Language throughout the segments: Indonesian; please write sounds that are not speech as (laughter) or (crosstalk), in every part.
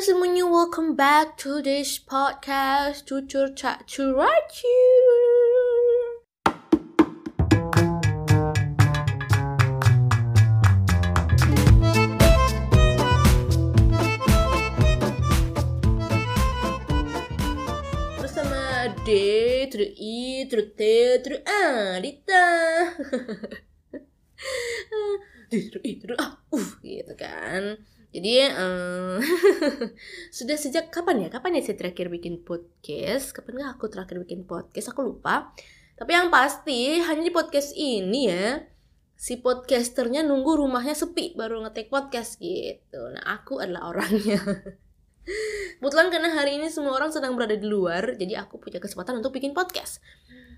semuanya, welcome back to this podcast Cucur Cak Curacu. Bersama D, to E, to the T, to the A, Dita D, to E, to the A, uh, gitu kan jadi um, (laughs) sudah sejak kapan ya? Kapan ya saya terakhir bikin podcast? Kapan nggak aku terakhir bikin podcast? Aku lupa. Tapi yang pasti hanya di podcast ini ya si podcasternya nunggu rumahnya sepi baru ngetek podcast gitu. Nah aku adalah orangnya. (laughs) Kebetulan karena hari ini semua orang sedang berada di luar, jadi aku punya kesempatan untuk bikin podcast.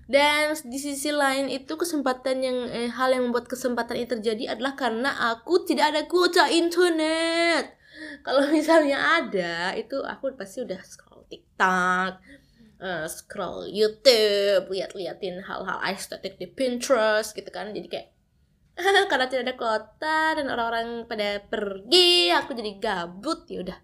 Dan di sisi lain itu kesempatan yang eh, hal yang membuat kesempatan ini terjadi adalah karena aku tidak ada kuota internet. Kalau misalnya ada, itu aku pasti udah scroll TikTok, uh, scroll YouTube, lihat-liatin hal-hal estetik di Pinterest gitu kan. Jadi kayak (laughs) karena tidak ada kuota dan orang-orang pada pergi, aku jadi gabut ya udah.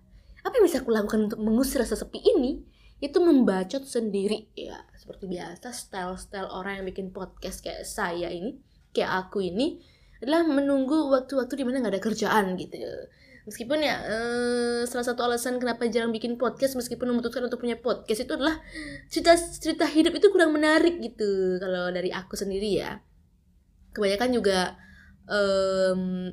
Apa yang bisa aku lakukan untuk mengusir rasa sepi ini? Itu membacot sendiri ya. Seperti biasa style-style orang yang bikin podcast kayak saya ini kayak aku ini adalah menunggu waktu-waktu di mana nggak ada kerjaan gitu. Meskipun ya eh, salah satu alasan kenapa jarang bikin podcast meskipun memutuskan untuk punya podcast itu adalah cerita cerita hidup itu kurang menarik gitu. Kalau dari aku sendiri ya. Kebanyakan juga um,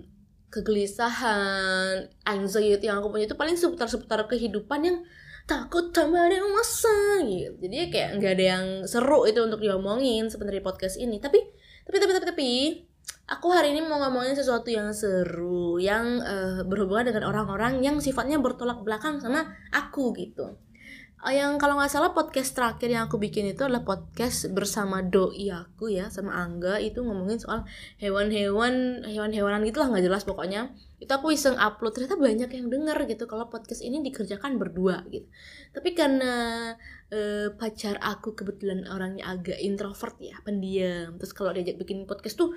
kegelisahan anxiety yang aku punya itu paling seputar-seputar kehidupan yang takut sama dewasa gitu. Jadi kayak nggak ada yang seru itu untuk diomongin sebenarnya podcast ini. Tapi tapi tapi tapi tapi aku hari ini mau ngomongin sesuatu yang seru yang uh, berhubungan dengan orang-orang yang sifatnya bertolak belakang sama aku gitu yang kalau nggak salah podcast terakhir yang aku bikin itu adalah podcast bersama doi aku ya sama Angga. Itu ngomongin soal hewan-hewan hewan-hewanan gitulah nggak jelas pokoknya. Itu aku iseng upload ternyata banyak yang denger gitu kalau podcast ini dikerjakan berdua gitu. Tapi karena uh, pacar aku kebetulan orangnya agak introvert ya pendiam. Terus kalau diajak bikin podcast tuh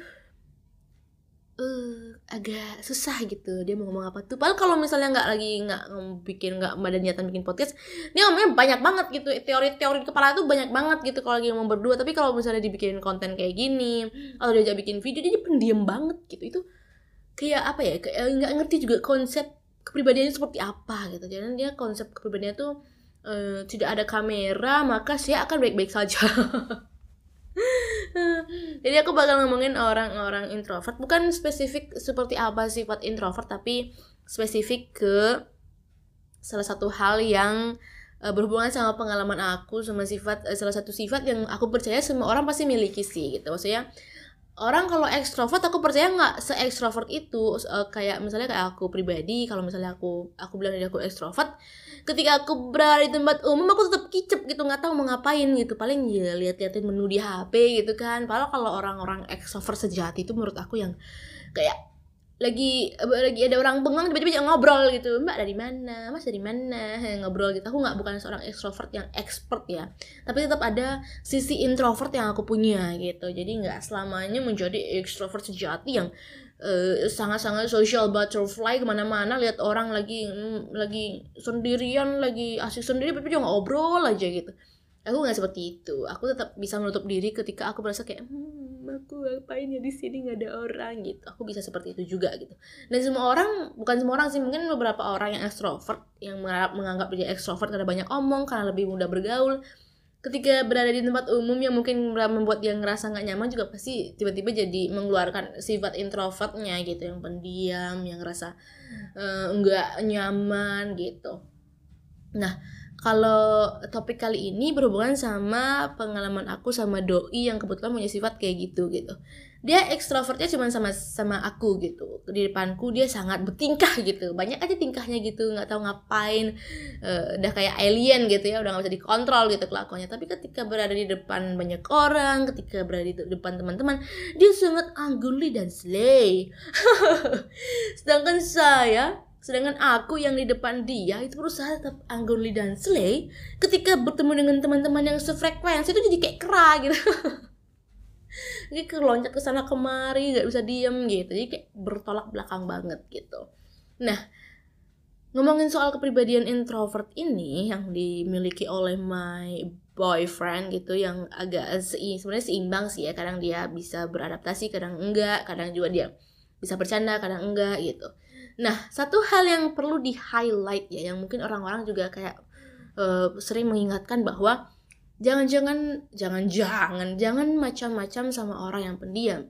uh, agak susah gitu dia mau ngomong apa tuh. Padahal kalau misalnya nggak lagi nggak bikin nggak ada niatan bikin podcast dia ngomongnya banyak banget gitu. Teori-teori kepala tuh banyak banget gitu kalau lagi ngomong berdua. Tapi kalau misalnya dibikin konten kayak gini atau diajak bikin video dia pendiam banget gitu. Itu kayak apa ya? Kayak eh, nggak ngerti juga konsep kepribadiannya seperti apa gitu. Jadi dia konsep kepribadiannya tuh uh, tidak ada kamera maka saya akan baik-baik saja (laughs) (laughs) jadi aku bakal ngomongin orang-orang introvert. Bukan spesifik seperti apa sifat introvert tapi spesifik ke salah satu hal yang uh, berhubungan sama pengalaman aku sama sifat uh, salah satu sifat yang aku percaya semua orang pasti miliki sih gitu. Maksudnya orang kalau ekstrovert aku percaya nggak se ekstrovert itu uh, kayak misalnya kayak aku pribadi kalau misalnya aku aku bilang aku ekstrovert ketika aku berada di tempat umum aku tetap kicep gitu nggak tahu mau ngapain gitu. Paling ya lihat-liatin menu di HP gitu kan. Padahal kalau orang-orang ekstrovert sejati itu menurut aku yang kayak lagi lagi ada orang bengong tiba-tiba ngobrol gitu. Mbak dari mana? Mas dari mana? Ngobrol gitu. Aku nggak bukan seorang ekstrovert yang expert ya. Tapi tetap ada sisi introvert yang aku punya gitu. Jadi nggak selamanya menjadi ekstrovert sejati yang uh, sangat-sangat social butterfly ke mana-mana lihat orang lagi mm, lagi sendirian lagi asik sendiri tapi juga ngobrol aja gitu. Aku nggak seperti itu. Aku tetap bisa menutup diri ketika aku merasa kayak hmm, aku ngapain ya di sini nggak ada orang gitu. Aku bisa seperti itu juga gitu. Dan semua orang bukan semua orang sih mungkin beberapa orang yang ekstrovert yang menganggap dia ekstrovert karena banyak omong karena lebih mudah bergaul. Ketika berada di tempat umum yang mungkin membuat dia ngerasa nggak nyaman juga pasti tiba-tiba jadi mengeluarkan sifat introvertnya gitu. Yang pendiam yang ngerasa uh, nggak nyaman gitu. Nah kalau topik kali ini berhubungan sama pengalaman aku sama doi yang kebetulan punya sifat kayak gitu gitu. Dia ekstrovertnya cuma sama sama aku gitu. Di depanku dia sangat bertingkah gitu. Banyak aja tingkahnya gitu. Nggak tahu ngapain uh, udah kayak alien gitu ya. Udah nggak bisa dikontrol gitu kelakuannya. Tapi ketika berada di depan banyak orang ketika berada di depan teman-teman dia sangat angguli dan slay (laughs) sedangkan saya Sedangkan aku yang di depan dia itu berusaha tetap angguli dan slay ketika bertemu dengan teman-teman yang sefrekuensi itu jadi kayak kera gitu. (laughs) jadi keloncat ke sana kemari nggak bisa diem gitu. Jadi kayak bertolak belakang banget gitu. Nah ngomongin soal kepribadian introvert ini yang dimiliki oleh my boyfriend gitu yang agak se sebenarnya seimbang sih ya. Kadang dia bisa beradaptasi kadang enggak. Kadang juga dia bisa bercanda kadang enggak gitu nah satu hal yang perlu di highlight ya yang mungkin orang-orang juga kayak uh, sering mengingatkan bahwa jangan-jangan jangan-jangan jangan macam-macam sama orang yang pendiam.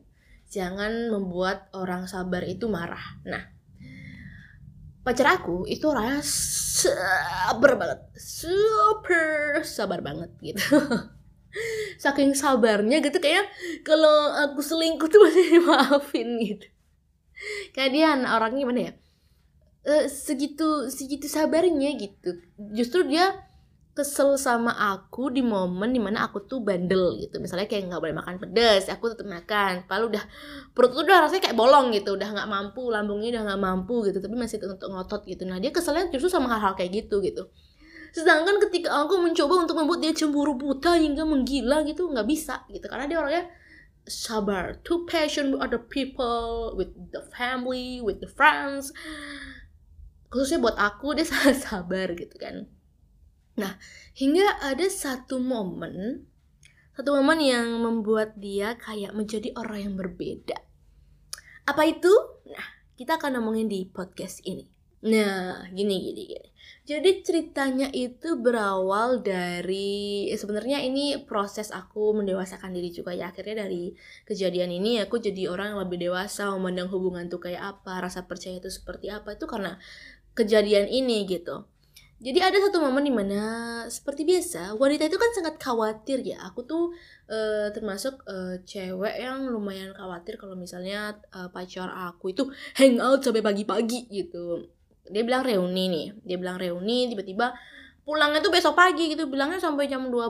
Jangan membuat orang sabar itu marah. Nah pacar aku itu orangnya sabar banget. Super sabar banget gitu. (laughs) Saking sabarnya gitu kayak kalau aku selingkuh tuh (laughs) masih dimaafin gitu kayak dia orangnya gimana ya? E, segitu segitu sabarnya gitu. Justru dia kesel sama aku di momen di mana aku tuh bandel gitu. Misalnya kayak nggak boleh makan pedas aku tetap makan. Palu udah perut tuh udah rasanya kayak bolong gitu. Udah nggak mampu lambungnya udah nggak mampu gitu tapi masih untuk ngotot gitu. Nah dia keselnya justru sama hal-hal kayak gitu gitu. Sedangkan ketika aku mencoba untuk membuat dia cemburu buta hingga menggila gitu nggak bisa gitu. Karena dia orangnya sabar too patient with other people with the family with the friends khususnya buat aku dia (laughs) sangat sabar gitu kan Nah, hingga ada satu momen, satu momen yang membuat dia kayak menjadi orang yang berbeda. Apa itu? Nah, kita akan ngomongin di podcast ini. Nah, gini gini gini. Jadi ceritanya itu berawal dari eh, sebenarnya ini proses aku mendewasakan diri juga ya. Akhirnya dari kejadian ini aku jadi orang yang lebih dewasa, memandang hubungan tuh kayak apa, rasa percaya itu seperti apa itu karena kejadian ini gitu. Jadi ada satu momen di mana seperti biasa wanita itu kan sangat khawatir ya. Aku tuh uh, termasuk uh, cewek yang lumayan khawatir kalau misalnya uh, pacar aku itu (laughs) hangout sampai pagi-pagi gitu. Dia bilang reuni nih. Dia bilang reuni tiba-tiba pulangnya tuh besok pagi gitu. Bilangnya sampai jam 12.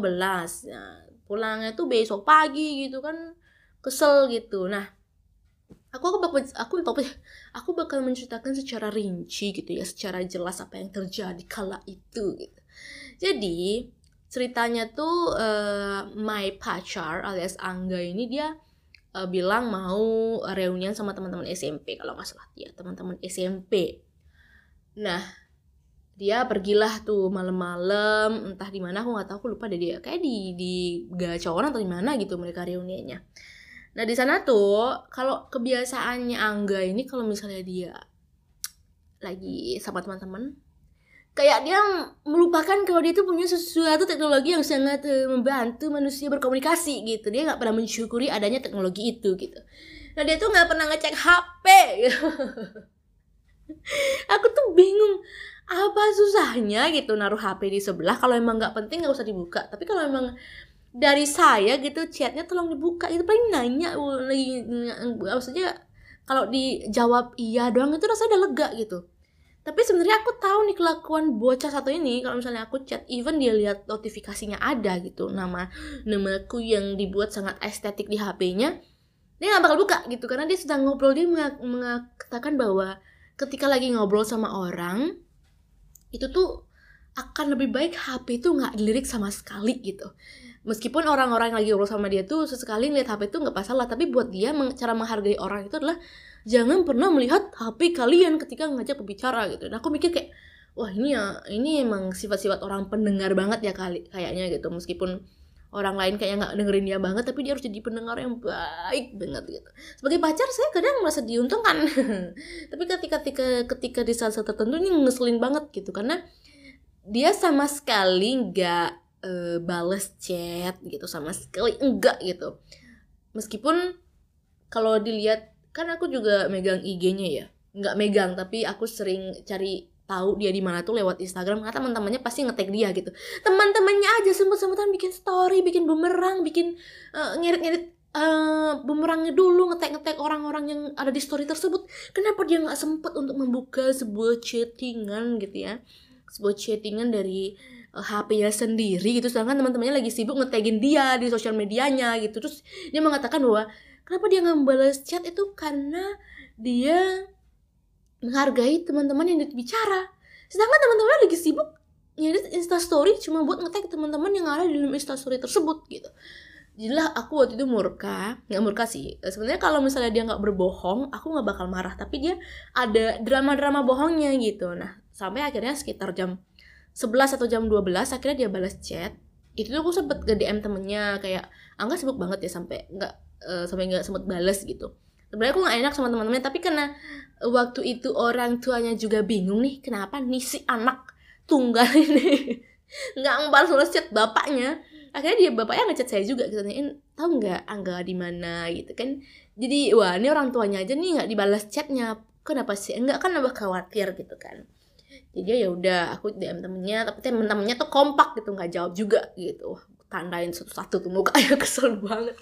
Nah, pulangnya tuh besok pagi gitu kan kesel gitu. Nah, aku aku bakal aku bakal aku bakal menceritakan secara rinci gitu ya secara jelas apa yang terjadi kala itu gitu jadi ceritanya tuh uh, my pacar alias Angga ini dia uh, bilang mau reunian sama teman-teman SMP kalau nggak salah dia teman-teman SMP nah dia pergilah tuh malam-malam entah di mana aku nggak tahu aku lupa deh dia. Kayak di di gacawan atau di mana gitu mereka reuniannya. Nah di sana tuh kalau kebiasaannya Angga ini kalau misalnya dia lagi sama teman-teman kayak dia melupakan kalau dia tuh punya sesuatu teknologi yang sangat uh, membantu manusia berkomunikasi gitu. Dia nggak pernah mensyukuri adanya teknologi itu gitu. Nah dia tuh nggak pernah ngecek HP gitu. (laughs) aku tuh bingung apa susahnya gitu naruh HP di sebelah? Kalau emang nggak penting nggak usah dibuka. Tapi kalau emang dari saya gitu chatnya tolong dibuka. Itu paling nanya lagi maksudnya kalau dijawab iya doang itu rasanya udah lega gitu. Tapi sebenarnya aku tahu nih kelakuan bocah satu ini kalau misalnya aku chat even dia lihat notifikasinya ada gitu nama namaku yang dibuat sangat estetik di HP-nya dia nggak bakal buka gitu. Karena dia sedang ngobrol dia mengatakan bahwa ketika lagi ngobrol sama orang itu tuh akan lebih baik HP itu nggak dilirik sama sekali gitu. Meskipun orang-orang lagi ngobrol sama dia tuh sesekali ngeliat HP itu nggak masalah tapi buat dia cara menghargai orang itu adalah jangan pernah melihat HP kalian ketika ngajak berbicara gitu. Nah aku mikir kayak wah ini ya ini emang sifat-sifat orang pendengar banget ya kali kayaknya gitu. Meskipun orang lain kayak nggak dengerin dia banget tapi dia harus jadi pendengar yang baik banget gitu. Sebagai pacar saya kadang merasa diuntungkan. (laughs) Tapi ketika ketika ketika di saat, saat tertentu ini ngeselin banget gitu. Karena dia sama sekali nggak uh, bales chat gitu sama sekali enggak gitu. Meskipun kalau dilihat kan aku juga megang IG-nya ya. Nggak megang tapi aku sering cari tahu dia di mana tuh lewat Instagram karena teman-temannya pasti ngetek dia gitu. Teman-temannya aja sempet-sempetan bikin story bikin bumerang bikin uh, ngirit-ngirit uh, bumerangnya dulu ngetek-ngetek orang-orang yang ada di story tersebut. Kenapa dia nggak sempet untuk membuka sebuah chattingan gitu ya? Sebuah chattingan dari HP-nya sendiri gitu. Sedangkan teman-temannya lagi sibuk ngetagin dia di sosial medianya gitu. Terus dia mengatakan bahwa kenapa dia nggak balas chat? Itu karena dia menghargai teman-teman yang bicara. Sedangkan teman-teman lagi sibuk ngedit instastory cuma buat ngetag teman-teman yang ada di dalam instastory tersebut gitu. Jadilah aku waktu itu murka nggak murka sih. Sebenarnya kalau misalnya dia nggak berbohong aku nggak bakal marah tapi dia ada drama-drama bohongnya gitu. Nah sampai akhirnya sekitar jam 11 atau jam 12 akhirnya dia balas chat. Itu tuh aku sempet ke DM temennya kayak angga sibuk banget ya sampai nggak uh, sampai nggak sempet balas gitu sebenarnya aku nggak enak sama teman-temannya tapi karena waktu itu orang tuanya juga bingung nih kenapa nih si anak tunggal ini (laughs) nggak ngebalas chat bapaknya? Akhirnya dia bapaknya ngechat saya juga gitu tanyain tahu nggak angga di mana? Gitu kan. Jadi wah ini orang tuanya aja nih nggak dibalas chatnya. Kenapa sih? Enggak kan nambah khawatir gitu kan. Jadi ya udah aku DM temennya tapi temen-temennya tuh kompak gitu nggak jawab juga gitu. Tandain satu-satu tuh mukanya (laughs) kesel banget.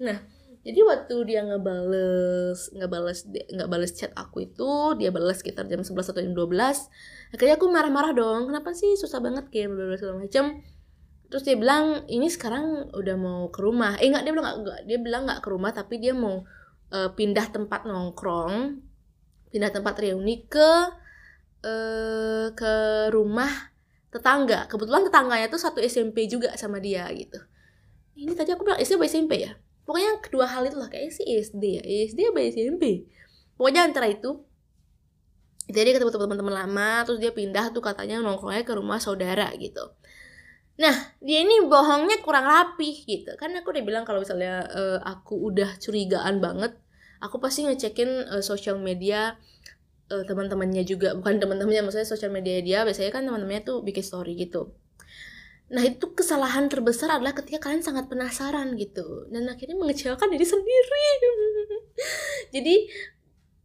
Nah jadi waktu dia ngebales ngebales nggak bales chat aku itu dia balas sekitar jam 11 atau jam 12 akhirnya aku marah-marah dong kenapa sih? Susah banget kayak berbalas segala macam terus dia bilang ini sekarang udah mau ke rumah. Eh nggak dia bilang nggak dia bilang nggak ke rumah tapi dia mau uh, pindah tempat nongkrong pindah tempat reuni ke uh, ke rumah tetangga. Kebetulan tetangganya tuh satu SMP juga sama dia gitu. Ini tadi aku bilang SD SMP ya pokoknya kedua hal itu lah kayak sih SD ya. SD apa SMP pokoknya antara itu jadi ketemu teman-teman lama terus dia pindah tuh katanya nongkrongnya ke rumah saudara gitu. Nah dia ini bohongnya kurang rapi gitu. Kan aku udah bilang kalau misalnya uh, aku udah curigaan banget aku pasti ngecekin uh, sosial media uh, teman-temannya juga. Bukan teman-temannya maksudnya sosial media dia. Biasanya kan teman-temannya tuh bikin story gitu Nah itu kesalahan terbesar adalah ketika kalian sangat penasaran gitu. Dan akhirnya mengecewakan diri sendiri. (laughs) Jadi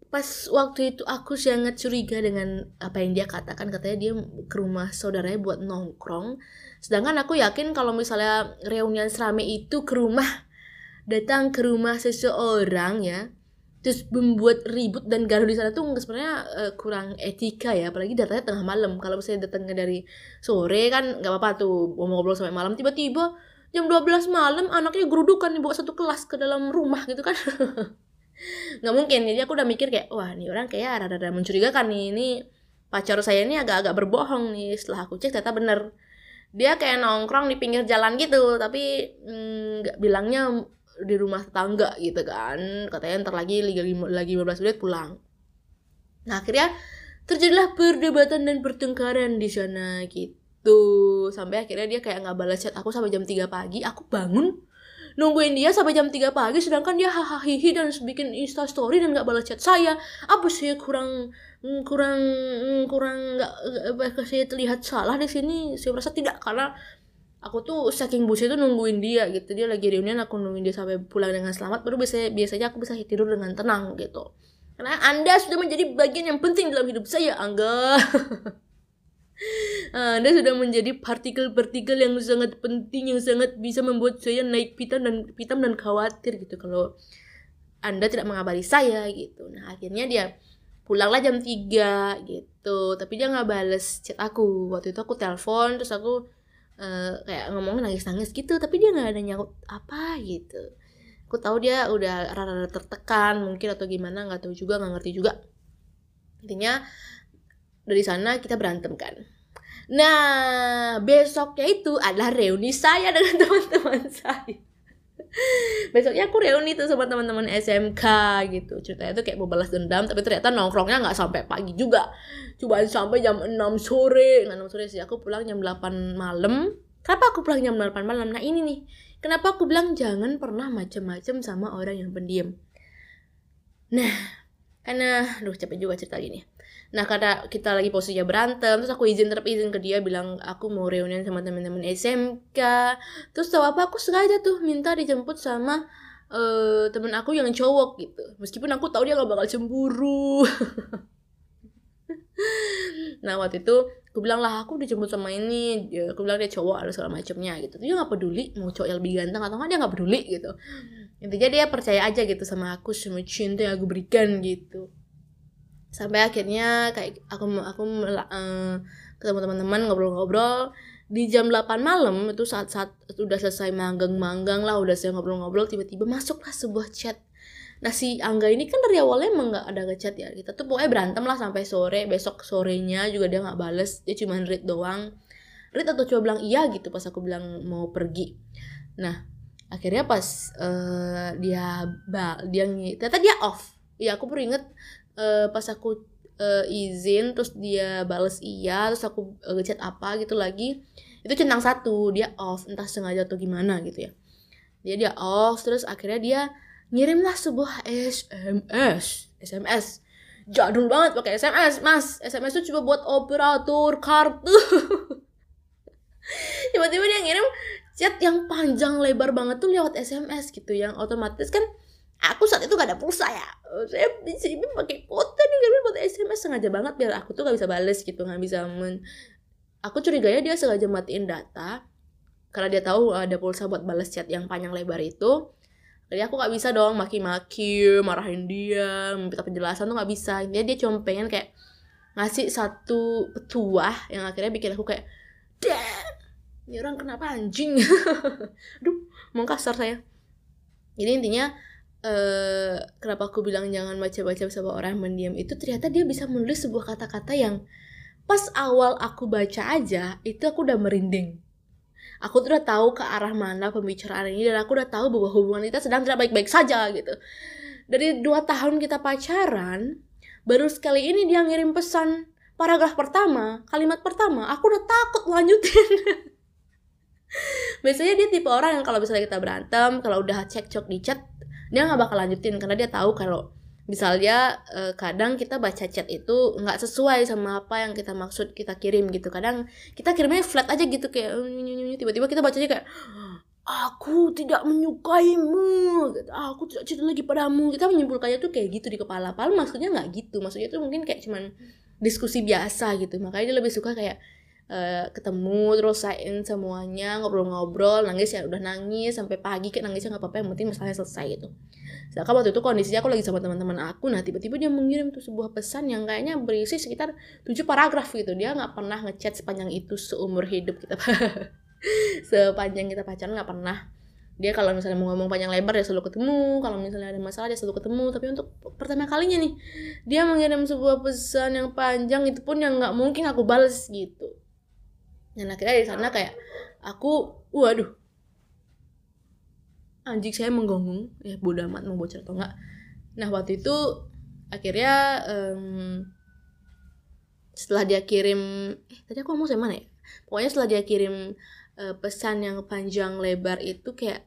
pas waktu itu aku sangat curiga dengan apa yang dia katakan. Katanya dia ke rumah saudaranya buat nongkrong. Sedangkan aku yakin kalau misalnya reunian serame itu ke rumah (laughs) datang ke rumah seseorang ya terus membuat ribut dan gaduh di sana tuh sebenarnya uh, kurang etika ya apalagi datanya tengah malam. Kalau misalnya datangnya dari sore kan nggak apa-apa tuh mau ngobrol sampai malam. Tiba-tiba jam 12 malam anaknya gerudukan dibawa satu kelas ke dalam rumah gitu kan. (laughs) Nggak mungkin jadi aku udah mikir kayak wah ini orang kayak rada-rada mencurigakan nih. Ini pacar saya ini agak-agak berbohong nih setelah aku cek ternyata bener. Dia kayak nongkrong di pinggir jalan gitu tapi mm, nggak mm, bilangnya di rumah tetangga gitu kan. Katanya ntar lagi lagi lagi 15 menit pulang. Nah akhirnya terjadilah perdebatan dan pertengkaran di sana gitu. Sampai akhirnya dia kayak nggak balas chat aku sampai jam 3 pagi. Aku bangun nungguin dia sampai jam 3 pagi sedangkan dia hahaha dan bikin insta story dan nggak balas chat saya. Apa sih kurang kurang kurang nggak saya terlihat salah di sini? Saya merasa tidak karena aku tuh saking busi itu nungguin dia gitu. Dia lagi reunian aku nungguin dia sampai pulang dengan selamat. Baru biasanya biasanya aku bisa tidur dengan tenang gitu. Karena anda sudah menjadi bagian yang penting dalam hidup saya angga. (laughs) Anda sudah menjadi partikel-partikel yang sangat penting yang sangat bisa membuat saya naik pitam dan pitam dan khawatir gitu kalau anda tidak mengabari saya gitu. Nah akhirnya dia pulanglah jam 3 gitu. Tapi dia nggak bales chat aku. Waktu itu aku telepon terus aku uh, kayak ngomong nangis-nangis gitu tapi dia nggak ada nyaut apa gitu. Aku tahu dia udah rada-rada tertekan mungkin atau gimana nggak tahu juga nggak ngerti juga. Intinya dari sana kita berantem kan. Nah besoknya itu adalah reuni saya dengan (laughs) teman-teman saya (laughs) besoknya aku reuni tuh sama teman-teman SMK gitu. Ceritanya tuh kayak mau balas dendam tapi ternyata nongkrongnya nggak sampai pagi juga. Cuma sampai jam 6 sore. Nggak 6 sore sih aku pulang jam 8 malam. Kenapa aku pulang jam 8 malam? Nah ini nih. Kenapa aku bilang jangan pernah macam-macam sama orang yang pendiam? Nah karena duh capek juga cerita gini Nah karena kita lagi posisinya berantem Terus aku izin terp izin ke dia Bilang aku mau reunian sama teman-teman SMK Terus tau apa aku sengaja tuh Minta dijemput sama uh, temen aku yang cowok gitu. Meskipun aku tahu dia gak bakal cemburu. (laughs) Nah waktu itu aku bilang lah aku dijemput sama ini aku bilang dia cowok ada segala macamnya gitu. Dia nggak peduli mau cowok yang lebih ganteng atau nggak dia nggak peduli gitu. Intinya dia percaya aja gitu sama aku sama cinta yang aku berikan gitu sampai akhirnya kayak aku aku uh, ketemu teman-teman ngobrol-ngobrol. Di jam 8 malam itu saat-saat udah selesai manggang-manggang lah udah selesai ngobrol-ngobrol tiba-tiba masuklah sebuah chat. Nah si Angga ini kan dari awalnya emang nggak ada ngechat ya. Kita tuh pokoknya berantem lah sampai sore. Besok sorenya juga dia nggak bales. Dia cuma read doang. Read atau coba bilang iya gitu pas aku bilang mau pergi. Nah akhirnya pas uh, dia bal dia ternyata dia off. Ya aku baru inget uh, pas aku uh, izin terus dia bales iya terus aku uh, ngechat apa gitu lagi itu centang satu dia off entah sengaja atau gimana gitu ya. Dia dia off terus akhirnya dia ngirimlah sebuah SMS SMS jadul banget pakai SMS mas. SMS itu cuma buat operator kartu (laughs) tiba-tiba dia ngirim chat yang panjang lebar banget tuh lewat SMS gitu yang otomatis kan aku saat itu gak ada pulsa ya. Saya di sini pakai kode nih gak buat SMS sengaja banget biar aku tuh gak bisa bales gitu nggak bisa men aku curiga ya dia sengaja matiin data karena dia tahu ada pulsa buat balas chat yang panjang lebar itu. Jadi aku gak bisa dong maki-maki marahin dia minta penjelasan tuh gak bisa. Intinya dia cuma pengen kayak ngasih satu petuah yang akhirnya bikin aku kayak damn ini orang kenapa anjing? (laughs) Aduh mau kasar saya. Jadi intinya eh kenapa aku bilang jangan baca-baca sama orang mendiam? Itu ternyata dia bisa menulis sebuah kata-kata yang pas awal aku baca aja itu aku udah merinding. Aku tuh udah tahu ke arah mana pembicaraan ini dan aku udah tahu bahwa hubungan kita sedang tidak baik-baik saja gitu. Dari dua tahun kita pacaran baru sekali ini dia ngirim pesan paragraf pertama kalimat pertama aku udah takut lanjutin. (laughs) Biasanya dia tipe orang yang kalau misalnya kita berantem kalau udah cekcok di chat dia nggak bakal lanjutin karena dia tahu kalau misalnya eh, kadang kita baca chat itu nggak sesuai sama apa yang kita maksud kita kirim gitu. Kadang kita kirimnya flat aja gitu kayak tiba-tiba kita bacanya kayak aku tidak menyukaimu. Gitu. aku tidak cinta lagi padamu. Kita menyimpulkannya tuh kayak gitu di kepala. Padahal maksudnya nggak gitu. Maksudnya tuh mungkin kayak cuman diskusi biasa gitu. Makanya dia lebih suka kayak Uh, ketemu terus sain semuanya ngobrol-ngobrol nangis ya udah nangis sampai pagi kayak nangisnya nggak apa-apa yang penting masalahnya selesai gitu. Sedangkan waktu itu kondisinya aku lagi sama teman-teman aku nah tiba-tiba dia mengirim tuh sebuah pesan yang kayaknya berisi sekitar tujuh paragraf gitu. Dia nggak pernah ngechat sepanjang itu seumur hidup kita (laughs) sepanjang kita pacaran nggak pernah. Dia kalau misalnya mau ngomong panjang lebar dia selalu ketemu kalau misalnya ada masalah dia selalu ketemu. Tapi untuk pertama kalinya nih dia mengirim sebuah pesan yang panjang itu pun yang nggak mungkin aku balas gitu dan akhirnya di sana kayak aku waduh anjing saya menggonggong ya bodoh amat mau bocor atau enggak. Nah waktu itu akhirnya um, setelah dia kirim eh tadi aku ngomong sama mana ya? Pokoknya setelah dia kirim uh, pesan yang panjang lebar itu kayak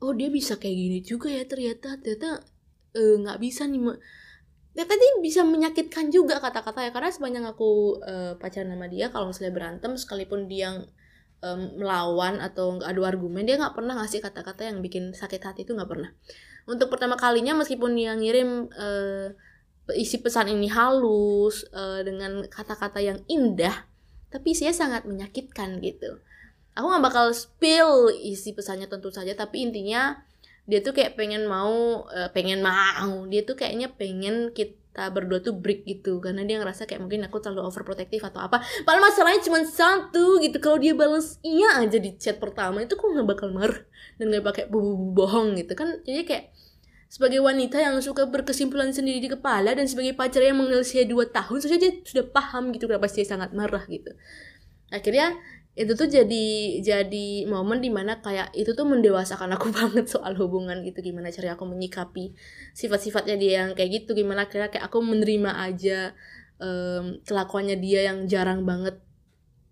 oh dia bisa kayak gini juga ya ternyata. Ternyata nggak uh, bisa nih ya tadi bisa menyakitkan juga kata-kata ya karena sepanjang aku uh, pacaran sama dia kalau misalnya berantem sekalipun dia um, melawan atau nggak adu argumen dia nggak pernah ngasih kata-kata yang bikin sakit hati itu nggak pernah. Untuk pertama kalinya meskipun dia ngirim uh, isi pesan ini halus uh, dengan kata-kata yang indah tapi saya sangat menyakitkan gitu. Aku nggak bakal spill isi pesannya tentu saja tapi intinya dia tuh kayak pengen mau uh, pengen mau dia tuh kayaknya pengen kita berdua tuh break gitu. Karena dia ngerasa kayak mungkin aku terlalu overprotective atau apa. Padahal masalahnya cuma satu gitu. Kalau dia balas iya aja di chat pertama itu kok nggak bakal marah dan nggak pakai bohong gitu. Kan jadi kayak sebagai wanita yang suka berkesimpulan sendiri di kepala dan sebagai pacar yang mengenal saya dua tahun saja dia sudah paham gitu kenapa saya sangat marah gitu. Akhirnya itu tuh jadi jadi momen di mana kayak itu tuh mendewasakan aku (laughs) banget soal hubungan gitu. Gimana cara aku menyikapi sifat-sifatnya dia yang kayak gitu. Gimana kira kayak aku menerima aja um, kelakuannya dia yang jarang banget.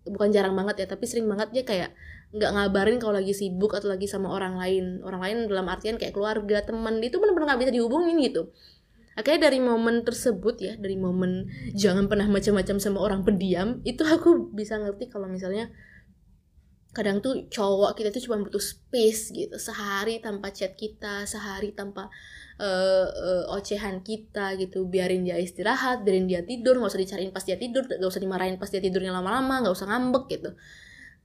Bukan jarang banget ya tapi sering banget dia kayak nggak ngabarin kalau lagi sibuk atau lagi sama orang lain. Orang lain dalam artian kayak keluarga teman itu benar-benar nggak bisa dihubungin gitu. Akhirnya dari momen tersebut ya dari momen jangan pernah macam-macam sama orang pendiam itu aku bisa ngerti kalau misalnya kadang tuh cowok kita tuh cuma butuh space gitu sehari tanpa chat kita sehari tanpa uh, uh, ocehan kita gitu. Biarin dia istirahat biarin dia tidur nggak usah dicariin pas dia tidur nggak usah dimarahin pas dia tidurnya lama-lama nggak usah ngambek gitu.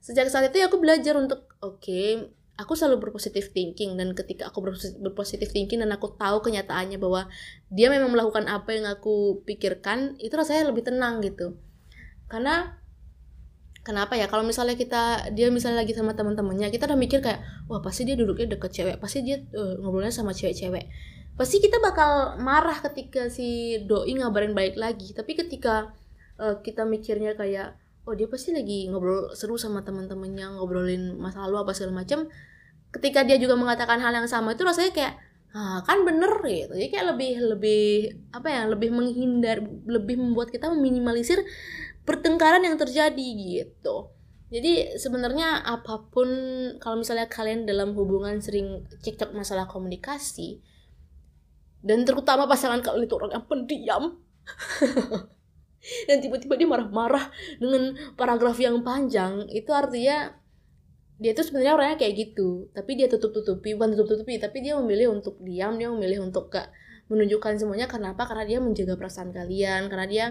Sejak saat itu ya aku belajar untuk oke okay, aku selalu berpositif thinking dan ketika aku berpositif thinking dan aku tahu kenyataannya bahwa dia memang melakukan apa yang aku pikirkan itu rasanya lebih tenang gitu. Karena kenapa ya? Kalau misalnya kita dia misalnya lagi sama teman-temannya kita udah mikir kayak wah pasti dia duduknya deket cewek pasti dia uh, ngobrolnya sama cewek-cewek. Pasti kita bakal marah ketika si doi ngabarin balik lagi. Tapi ketika uh, kita mikirnya kayak oh dia pasti lagi ngobrol seru sama teman-temannya ngobrolin masa lalu apa segala macam ketika dia juga mengatakan hal yang sama itu rasanya kayak ah kan bener gitu. Jadi kayak lebih lebih apa ya lebih menghindar lebih membuat kita meminimalisir pertengkaran yang terjadi gitu. Jadi sebenarnya apa pun kalau misalnya kalian dalam hubungan sering cekcok masalah komunikasi dan terutama pasangan kalian itu orang yang pendiam (laughs) dan tiba-tiba dia marah-marah dengan paragraf yang panjang itu artinya dia tuh sebenarnya orangnya kayak gitu. Tapi dia tutup tutupi bukan tutup tutupi tapi dia memilih untuk diam dia memilih untuk gak menunjukkan semuanya. Kenapa karena dia menjaga perasaan kalian karena dia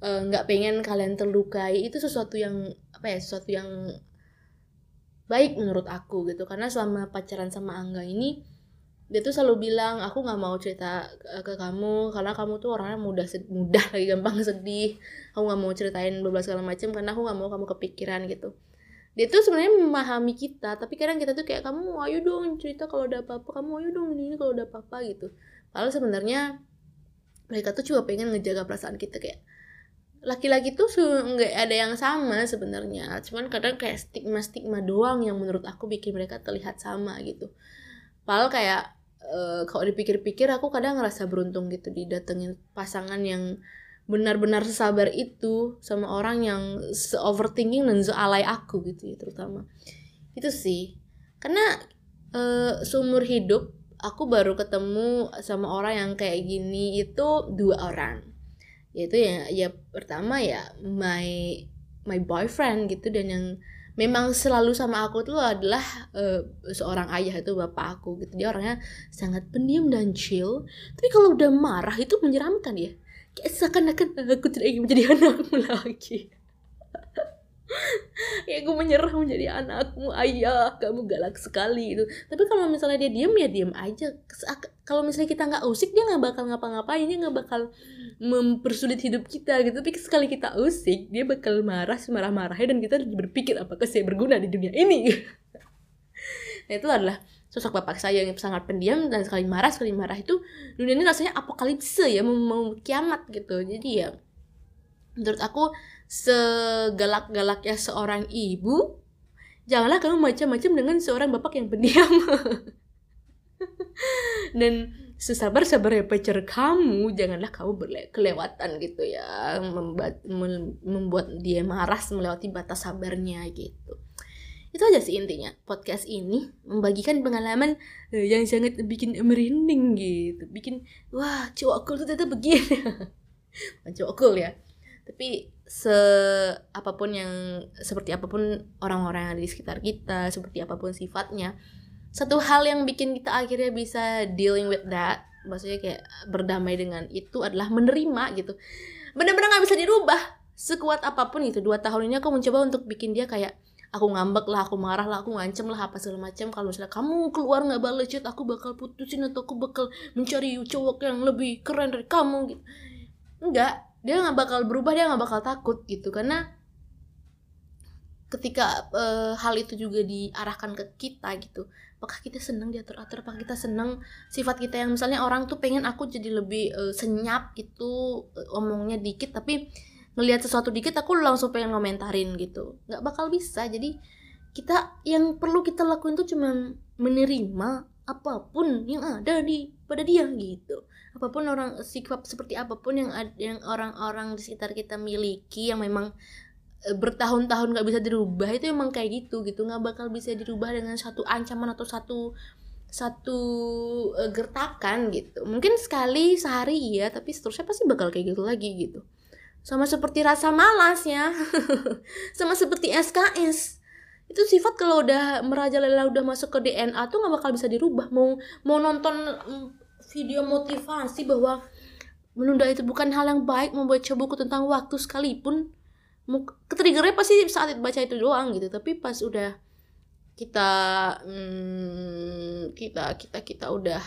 nggak uh, pengen kalian terlukai itu sesuatu yang apa ya sesuatu yang baik menurut aku gitu. Karena selama pacaran sama Angga ini dia tuh selalu bilang aku nggak mau cerita ke kamu karena kamu tuh orangnya mudah mudah lagi gampang sedih. Aku nggak mau ceritain beberapa segala macam karena aku nggak mau kamu kepikiran gitu. Dia tuh sebenarnya memahami kita tapi kadang kita tuh kayak kamu ayo dong cerita kalau ada apa-apa kamu ayo dong ini kalau ada apa-apa gitu. Padahal sebenarnya mereka tuh cuma pengen ngejaga perasaan kita kayak laki-laki tuh nggak ada yang sama sebenarnya. Cuman kadang kayak stigma stigma doang yang menurut aku bikin mereka terlihat sama gitu. Padahal kayak uh, kalau dipikir-pikir aku kadang ngerasa beruntung gitu didatengin pasangan yang benar-benar sabar itu sama orang yang se overthinking dan se alay aku gitu ya terutama. Itu sih. Karena uh, seumur hidup aku baru ketemu sama orang yang kayak gini itu dua orang yaitu ya ya pertama ya my my boyfriend gitu. Dan yang memang selalu sama aku tuh adalah uh, seorang ayah itu bapak aku gitu. Dia orangnya sangat pendiam dan chill. Tapi kalau udah marah itu menyeramkan ya. Kayak seakan-akan aku tidak ingin menjadi (laughs) anakmu lagi ya aku menyerah menjadi anakmu ayah kamu galak sekali itu tapi kalau misalnya dia diem ya diem aja. Kalau misalnya kita nggak usik dia nggak bakal ngapa-ngapain dia nggak bakal mempersulit hidup kita gitu. Tapi sekali kita usik dia bakal marah semarah-marahnya dan kita berpikir apakah saya berguna di dunia ini? (laughs) Nah itu adalah sosok bapak saya yang sangat pendiam dan sekali marah sekali marah itu dunia ini rasanya apokalipse ya mau kiamat gitu. Jadi ya menurut aku segalak-galaknya seorang ibu janganlah kamu macam-macam dengan seorang bapak yang pendiam. (laughs) Dan sesabar sabarnya pacar kamu janganlah kamu kelewatan gitu ya membuat membuat dia marah melewati batas sabarnya gitu. Itu aja sih intinya podcast ini membagikan pengalaman uh, yang sangat bikin merinding gitu. Bikin wah cowok cool tuh ternyata begini. (laughs) Cowok cool ya tapi se apa pun yang seperti apa pun orang-orang yang ada di sekitar kita seperti apa pun sifatnya satu hal yang bikin kita akhirnya bisa dealing with that maksudnya kayak berdamai dengan itu adalah menerima gitu. Benar-benar nggak bisa dirubah. Sekuat apa pun itu dua tahun ini aku mencoba untuk bikin dia kayak aku ngambek lah aku marah lah aku ngancem lah apa segala macam. Kalau misalnya kamu keluar nggak balas chat aku bakal putusin atau aku bakal mencari cowok yang lebih keren dari kamu gitu. Enggak dia nggak bakal berubah dia nggak bakal takut gitu. Karena ketika e, hal itu juga diarahkan ke kita gitu apakah kita senang diatur atur apakah kita senang sifat kita yang misalnya orang tuh pengen aku jadi lebih e, senyap gitu e, omongnya dikit tapi ngelihat sesuatu dikit aku langsung pengen ngomentarin gitu. Nggak bakal bisa. Jadi kita yang perlu kita lakuin tuh cuma menerima apa pun yang ada di pada dia gitu apa pun orang sikap seperti apa pun yang yang orang-orang di sekitar kita miliki yang memang e, bertahun-tahun nggak bisa dirubah itu emang kayak gitu gitu. Nggak bakal bisa dirubah dengan satu ancaman atau satu satu uh, gertakan gitu. Mungkin sekali sehari ya tapi seterusnya pasti bakal kayak gitu lagi gitu. Sama seperti rasa malasnya (laughs) sama seperti SKS itu sifat kalau udah merajalela udah masuk ke DNA tuh nggak bakal bisa dirubah. Mau mau nonton mm, video motivasi bahwa menunda itu bukan hal yang baik membaca buku tentang waktu sekalipun ketriggernya pasti saat baca itu doang gitu. Tapi pas udah kita hmm, kita kita kita udah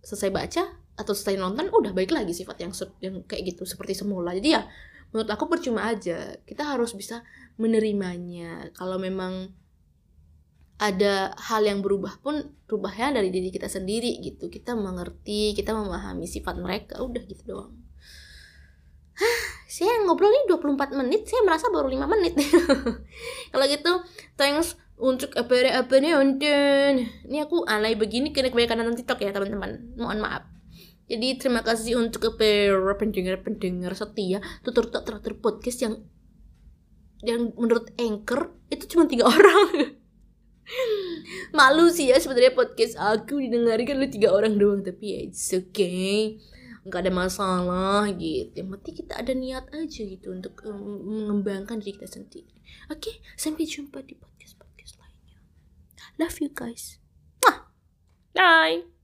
selesai baca atau selesai nonton udah baik lagi sifat yang yang kayak gitu seperti semula. Jadi ya menurut aku percuma aja. Kita harus bisa menerimanya. Kalau memang ada hal yang berubah pun berubahnya dari diri kita sendiri gitu. Kita mengerti kita memahami sifat mereka udah gitu doang. Hah, (sighs) saya ngobrol ini 24 menit saya merasa baru 5 menit. (laughs) Kalau gitu thanks untuk apa apa nonton. Ini aku alay begini karena kebanyakan nonton TikTok ya teman-teman. Mohon maaf. Jadi terima kasih untuk para pendengar-pendengar setia tutur tak teratur podcast yang yang menurut anchor itu cuma tiga orang (laughs) (laughs) malu sih ya sebenarnya podcast aku didengarkan oleh tiga orang doang tapi ya it's okay. Nggak ada masalah gitu. Yang penting kita ada niat aja gitu untuk mengembangkan diri kita sendiri. Oke okay? sampai jumpa di podcast podcast lainnya. Love you guys. Bye